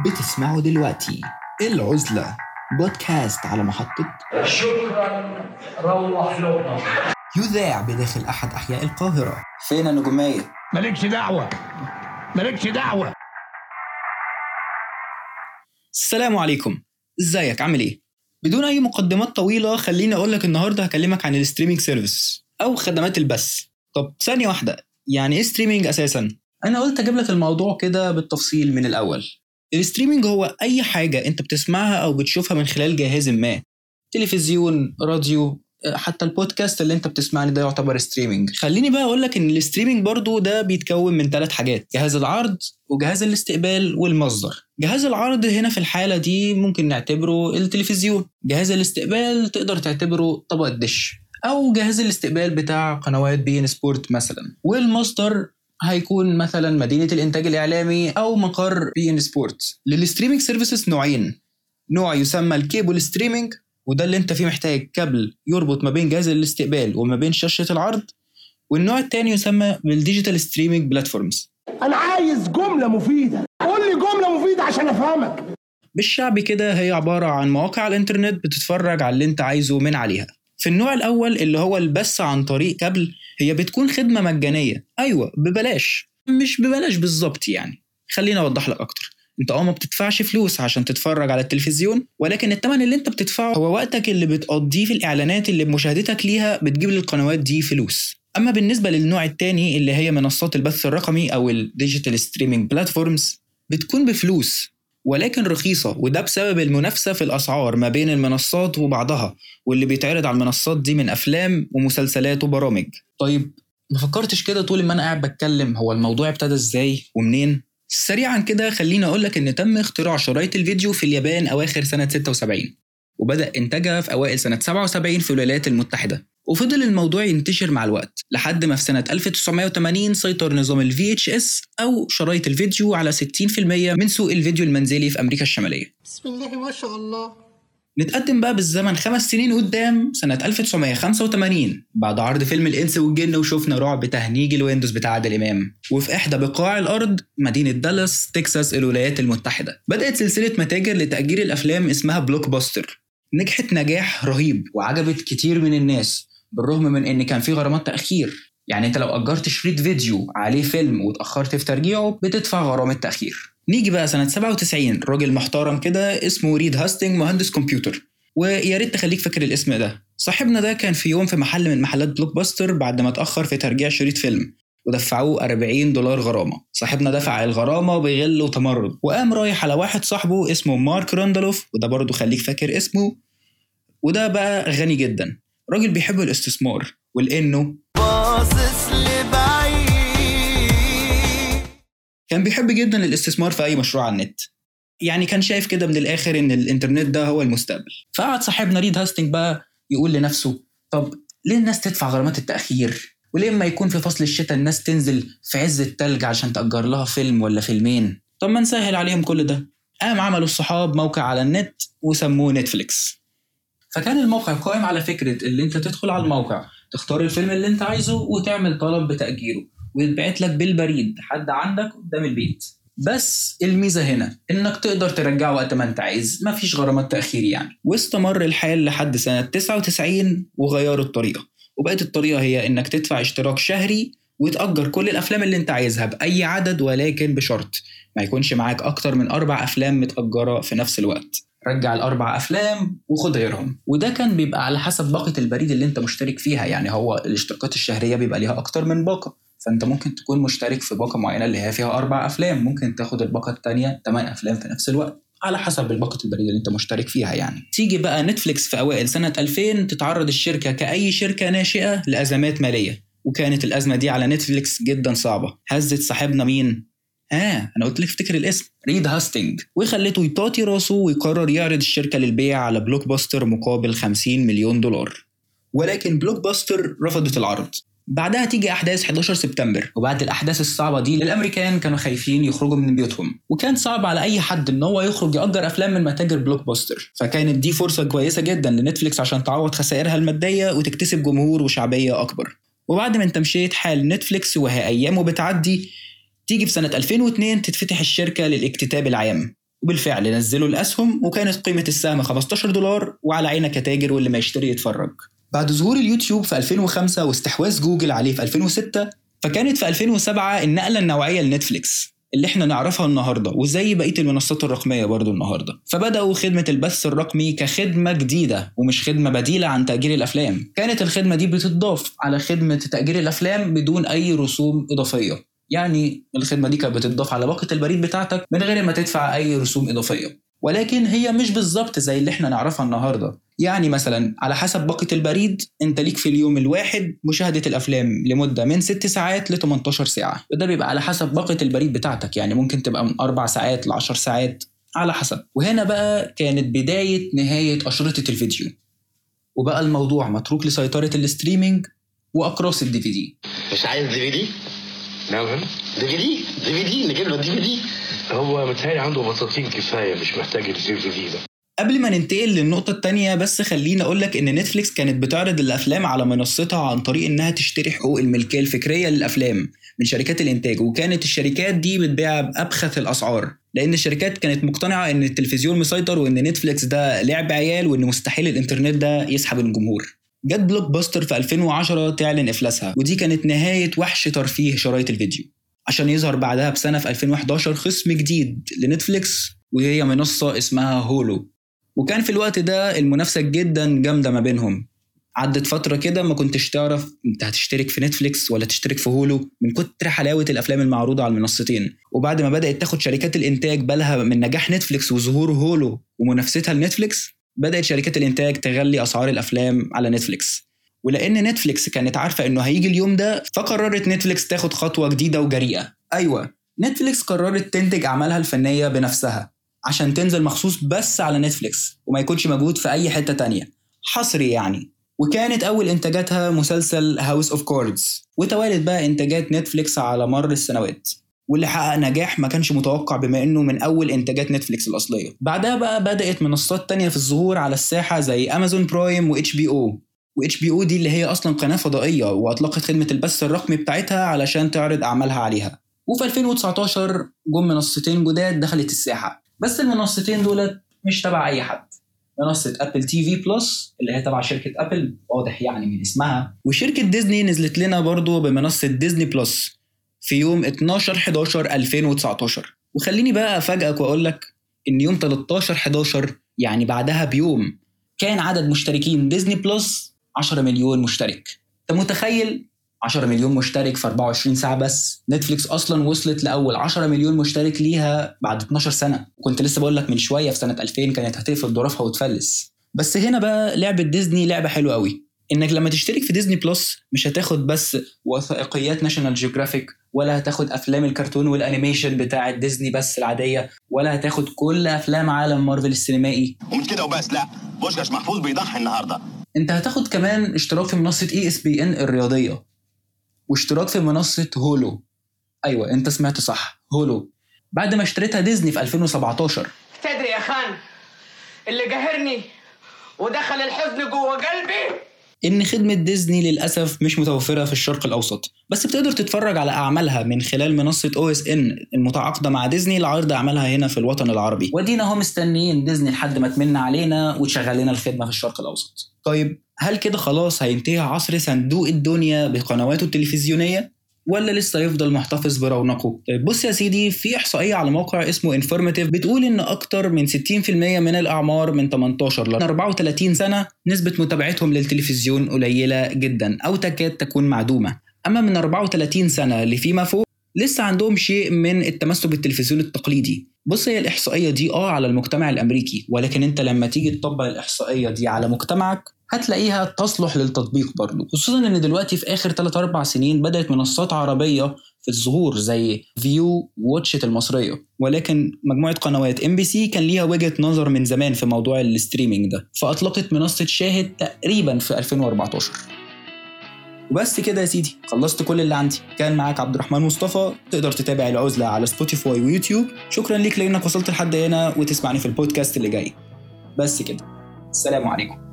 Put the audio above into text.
بتسمعوا دلوقتي العزلة بودكاست على محطة شكرا روح لبنان يذاع بداخل أحد أحياء القاهرة. فين النجومية؟ مالكش دعوة. مالكش دعوة. السلام عليكم. إزيك؟ عامل إيه؟ بدون أي مقدمات طويلة خليني أقول لك النهارده هكلمك عن ال streaming service أو خدمات البث. طب ثانية واحدة يعني إيه streaming أساسا؟ أنا قلت أجيب لك الموضوع كده بالتفصيل من الأول. ال streaming هو أي حاجة أنت بتسمعها أو بتشوفها من خلال جهاز ما. تلفزيون راديو حتى البودكاست اللي أنت بتسمعني ده يعتبر streaming خليني بقى أقول لك إن ال streaming برضو ده بيتكون من ثلاث حاجات. جهاز العرض وجهاز الاستقبال والمصدر. جهاز العرض هنا في الحالة دي ممكن نعتبره التلفزيون. جهاز الاستقبال تقدر تعتبره طبق الدش. أو جهاز الاستقبال بتاع قنوات beIN Sport مثلا. والمصدر هيكون مثلا مدينة الإنتاج الإعلامي أو مقر beIN Sport لل streaming services نوعين. نوع يسمى ال cable streaming وده اللي أنت فيه محتاج كابل يربط ما بين جهاز الاستقبال وما بين شاشة العرض. والنوع التاني يسمى بال digital streaming platforms. أنا عايز جملة مفيدة. قول لي جملة مفيدة عشان أفهمك. بالشعبي كده هي عبارة عن مواقع الإنترنت بتتفرج على اللي أنت عايزه من عليها. في النوع الأول اللي هو البث عن طريق كابل هي بتكون خدمة مجانية. أيوة ببلاش. مش ببلاش بالظبط يعني. خليني أوضح لك أكتر. أنت أه ما بتدفعش فلوس عشان تتفرج على التلفزيون ولكن الثمن اللي أنت بتدفعه هو وقتك اللي بتقضيه في الإعلانات اللي بمشاهدتك ليها بتجيب للقنوات دي فلوس. أما بالنسبة للنوع الثاني اللي هي منصات البث الرقمي أو ال digital streaming platforms بتكون بفلوس. ولكن رخيصة وده بسبب المنافسة في الأسعار ما بين المنصات وبعضها واللي بيتعرض على المنصات دي من أفلام ومسلسلات وبرامج. طيب ما فكرتش كده طول ما أنا قاعد بتكلم هو الموضوع ابتدى إزاي ومنين؟ سريعا كده خليني أقول لك إن تم اختراع شرايط الفيديو في اليابان أواخر سنة 76 وبدأ إنتاجها في أوائل سنة 77 في الولايات المتحدة. وفضل الموضوع ينتشر مع الوقت لحد ما في سنة 1980 سيطر نظام ال VHS أو شرايط الفيديو على 60% من سوق الفيديو المنزلي في أمريكا الشمالية. بسم الله ما شاء الله. نتقدم بقى بالزمن خمس سنين قدام سنة 1985 بعد عرض فيلم الإنس والجن وشفنا رعب تهنيج الويندوز بتاع عادل إمام. وفي إحدى بقاع الأرض مدينة دالاس تكساس الولايات المتحدة. بدأت سلسلة متاجر لتأجير الأفلام اسمها بلوك باستر نجحت نجاح رهيب وعجبت كتير من الناس. بالرغم من إن كان في غرامات تأخير. يعني أنت لو أجرت شريط فيديو عليه فيلم واتأخرت في ترجيعه بتدفع غرامة تأخير. نيجي بقى سنة 97 راجل محترم كده اسمه ريد هاستنجز مهندس كمبيوتر. ويا ريت تخليك فاكر الاسم ده. صاحبنا ده كان في يوم في محل من محلات بلوك باستر بعد ما اتأخر في ترجيع شريط فيلم. ودفعوه 40 دولار غرامة. صاحبنا دفع الغرامة بغل وتمرد. وقام رايح على واحد صاحبه اسمه مارك راندولف وده برضه خليك فاكر اسمه. وده بقى غني جدا. راجل بيحب الاستثمار ولأنه باصص لبعيد. كان بيحب جدا الاستثمار في أي مشروع على النت. يعني كان شايف كده من الآخر إن الإنترنت ده هو المستقبل. فقعد صاحبنا ريد هاستنجز بقى يقول لنفسه طب ليه الناس تدفع غرامات التأخير؟ وليه اما يكون في فصل الشتاء الناس تنزل في عز التلج عشان تأجر لها فيلم ولا فيلمين؟ طب ما نسهل عليهم كل ده. قام عملوا الصحاب موقع على النت وسموه نتفليكس. فكان الموقع قائم على فكرة اللي انت تدخل على الموقع تختار الفيلم اللي انت عايزه وتعمل طلب بتأجيره ويتبعت لك بالبريد لحد عندك قدام البيت. بس الميزة هنا انك تقدر ترجعه وقت ما انت عايز مفيش غرامات تأخير يعني. واستمر الحال لحد سنة 99 وغيروا الطريقة. وبقت الطريقة هي انك تدفع اشتراك شهري وتأجر كل الأفلام اللي أنت عايزها بأي عدد ولكن بشرط ما يكونش معاك أكتر من أربع أفلام متأجرة في نفس الوقت. رجع الأربع أفلام وخد غيرهم. وده كان بيبقى على حسب باقة البريد اللي أنت مشترك فيها. يعني هو الاشتراكات الشهرية بيبقى ليها أكتر من باقة. فأنت ممكن تكون مشترك في باقة معينة اللي هي فيها أربع أفلام. ممكن تاخد الباقة التانية 8 أفلام في نفس الوقت. على حسب الباقة البريد اللي انت مشترك فيها يعني. تيجي بقى نتفليكس في أوائل سنة 2000 تتعرض الشركة كأي شركة ناشئة لأزمات مالية. وكانت الأزمة دي على نتفليكس جدا صعبة. هزت صاحبنا مين؟ آه أنا قلت لك افتكر الاسم. ريد هاستنجز وخلته يطاطي راسه ويقرر يعرض الشركة للبيع على بلوك باستر مقابل 50 مليون دولار. ولكن بلوك باستر رفضت العرض. بعدها تيجي أحداث 11 سبتمبر. وبعد الأحداث الصعبة دي الأمريكان كانوا خايفين يخرجوا من بيوتهم. وكان صعب على أي حد إن هو يخرج يأجر أفلام من متاجر بلوك باستر فكانت دي فرصة كويسة جدا لنتفليكس عشان تعوض خسائرها المادية وتكتسب جمهور وشعبية أكبر. وبعد ما تمشيه حال نتفليكس وهي أيامه بتعدي تيجي في سنة 2002 تتفتح الشركة للاكتتاب العام. وبالفعل نزلوا الأسهم وكانت قيمة السهم 15 دولار وعلى عينك يا تاجر واللي ما يشتري يتفرج. بعد ظهور اليوتيوب في 2005 واستحواذ جوجل عليه في 2006 فكانت في 2007 النقلة النوعية لنتفليكس اللي إحنا نعرفها النهارده وزي بقية المنصات الرقمية برضو النهارده. فبدأوا خدمة البث الرقمي كخدمة جديدة ومش خدمة بديلة عن تأجير الأفلام. كانت الخدمة دي بتضاف على خدمة تأجير الأفلام بدون أي رسوم إضافية. يعني الخدمة دي كانت بتضاف على باقة البريد بتاعتك من غير ما تدفع أي رسوم إضافية. ولكن هي مش بالظبط زي اللي إحنا نعرفها النهارده. يعني مثلا على حسب باقة البريد أنت ليك في اليوم الواحد مشاهدة الأفلام لمدة من 6 ساعات ل 18 ساعة. وده بيبقى على حسب باقة البريد بتاعتك. يعني ممكن تبقى من 4 ساعات ل 10 ساعات على حسب. وهنا بقى كانت بداية نهاية أشرطة الفيديو. وبقى الموضوع متروك لسيطرة الاستريمينج وأقراص الدي في دي. مش عايز دي في دي؟ نعم. دي في دي؟ دي في دي نجيب له دي في دي هو متهيألي عنده بساطين كفاية مش محتاج ال DVD ده. قبل ما ننتقل للنقطة التانية بس خليني أقولك إن نتفليكس كانت بتعرض الأفلام على منصتها عن طريق إنها تشتري حقوق الملكية الفكرية للأفلام من شركات الإنتاج وكانت الشركات دي بتبيع بأبخس الأسعار لأن الشركات كانت مقتنعة إن التلفزيون مسيطر وإن نتفليكس ده لعب عيال وإن مستحيل الإنترنت ده يسحب الجمهور. جت بلوك باستر في 2010 تعلن إفلاسها ودي كانت نهاية وحش ترفيه شرايط الفيديو. عشان يظهر بعدها بسنة في 2011 خصم جديد لنتفليكس وهي منصة اسمها هولو. وكان في الوقت ده المنافسة جدا جامدة ما بينهم. عدت فترة كده ما كنتش تعرف انت هتشترك في نتفليكس ولا تشترك في هولو من كتر حلاوة الأفلام المعروضة على المنصتين. وبعد ما بدأت تاخد شركات الإنتاج بالها من نجاح نتفليكس وظهور هولو ومنافستها لنتفليكس بدأت شركات الإنتاج تغلي أسعار الأفلام على نتفليكس. ولأن نتفليكس كانت عارفة إنه هيجي اليوم ده فقررت نتفليكس تاخد خطوة جديدة وجريئة. أيوة. نتفليكس قررت تنتج أعمالها الفنية بنفسها عشان تنزل مخصوص بس على نتفليكس وما يكونش موجود في أي حتة تانية. حصري يعني. وكانت أول إنتاجاتها مسلسل House of Cards وتوالت بقى إنتاجات نتفليكس على مر السنوات. واللي حقق نجاح ما كانش متوقع بما إنه من أول إنتاجات نتفليكس الأصلية. بعدها بقى بدأت منصات تانية في الظهور على الساحة زي Amazon Prime و HBO و HBO دي اللي هي أصلا قناة فضائية وأطلقت خدمة البث الرقمي بتاعتها علشان تعرض أعمالها عليها. وفي 2019 جم منصتين جداد دخلت الساحة. بس المنصتين دولت مش تبع أي حد. منصة Apple TV Plus اللي هي تبع شركة ابل واضح يعني من اسمها. وشركة ديزني نزلت لنا برضو بمنصة Disney Plus في يوم 12 11 2019 وخليني بقى أفاجئك وأقول لك إن يوم 13 11 يعني بعدها بيوم كان عدد مشتركين Disney Plus 10 مليون مشترك. أنت متخيل؟ 10 مليون مشترك في 24 ساعة بس. نتفليكس أصلا وصلت لأول 10 مليون مشترك ليها بعد 12 سنة. وكنت لسه بقول لك من شوية في سنة 2000 كانت هتقفل ظروفها وتفلس. بس هنا بقى لعبة ديزني لعبة حلوة قوي إنك لما تشترك في Disney Plus مش هتاخد بس وثائقيات ناشونال جيوغرافيك ولا هتاخد أفلام الكرتون والانيميشن بتاعه ديزني بس العادية ولا هتاخد كل أفلام عالم مارفل السينمائي. ومش كده وبس لا. بوشكاش محفوظ بيضحي النهارده. أنت هتاخد كمان اشتراك في منصة ESPN الرياضية واشتراك في منصة Hulu أيوه أنت سمعت صح Hulu بعد ما اشتريتها ديزني في 2017 تدري يا خان اللي قهرني ودخل الحزن جوه قلبي؟ إن خدمة ديزني للأسف مش متوفرة في الشرق الأوسط بس بتقدر تتفرج على أعمالها من خلال منصة OSN المتعاقدة مع ديزني لعرض أعمالها هنا في الوطن العربي وأدينا أهو مستنيين ديزني لحد ما تمن علينا وتشغل لنا الخدمة في الشرق الأوسط طيب هل كده خلاص هينتهي عصر صندوق الدنيا بقنواته التلفزيونية؟ ولا لسه يفضل محتفظ برونقه؟ طيب بص يا سيدي في إحصائية على موقع اسمه Informative بتقول إن أكتر من 60% من الأعمار من 18 ل 34 سنة نسبة متابعتهم للتلفزيون قليلة جدا أو تكاد تكون معدومة. أما من 34 سنة لفيما فوق لسه عندهم شيء من التمسك بالتلفزيون التقليدي بص هي الإحصائية دي آه على المجتمع الأمريكي ولكن أنت لما تيجي تطبق الإحصائية دي على مجتمعك هتلاقيها تصلح للتطبيق برضه خصوصا إن دلوقتي في آخر 3 4 سنين بدأت منصات عربية في الظهور زي Viu و Watch iT المصرية. ولكن مجموعة قنوات MBC كان ليها وجهة نظر من زمان في موضوع ال streaming ده. فأطلقت منصة شاهد تقريبا في 2014 وبس كده يا سيدي. خلصت كل اللي عندي. كان معاك عبد الرحمن مصطفى. تقدر تتابع العزلة على سبوتيفاي ويوتيوب شكرا ليك لأنك وصلت لحد هنا وتسمعني في البودكاست اللي جاي. بس كده. السلام عليكم.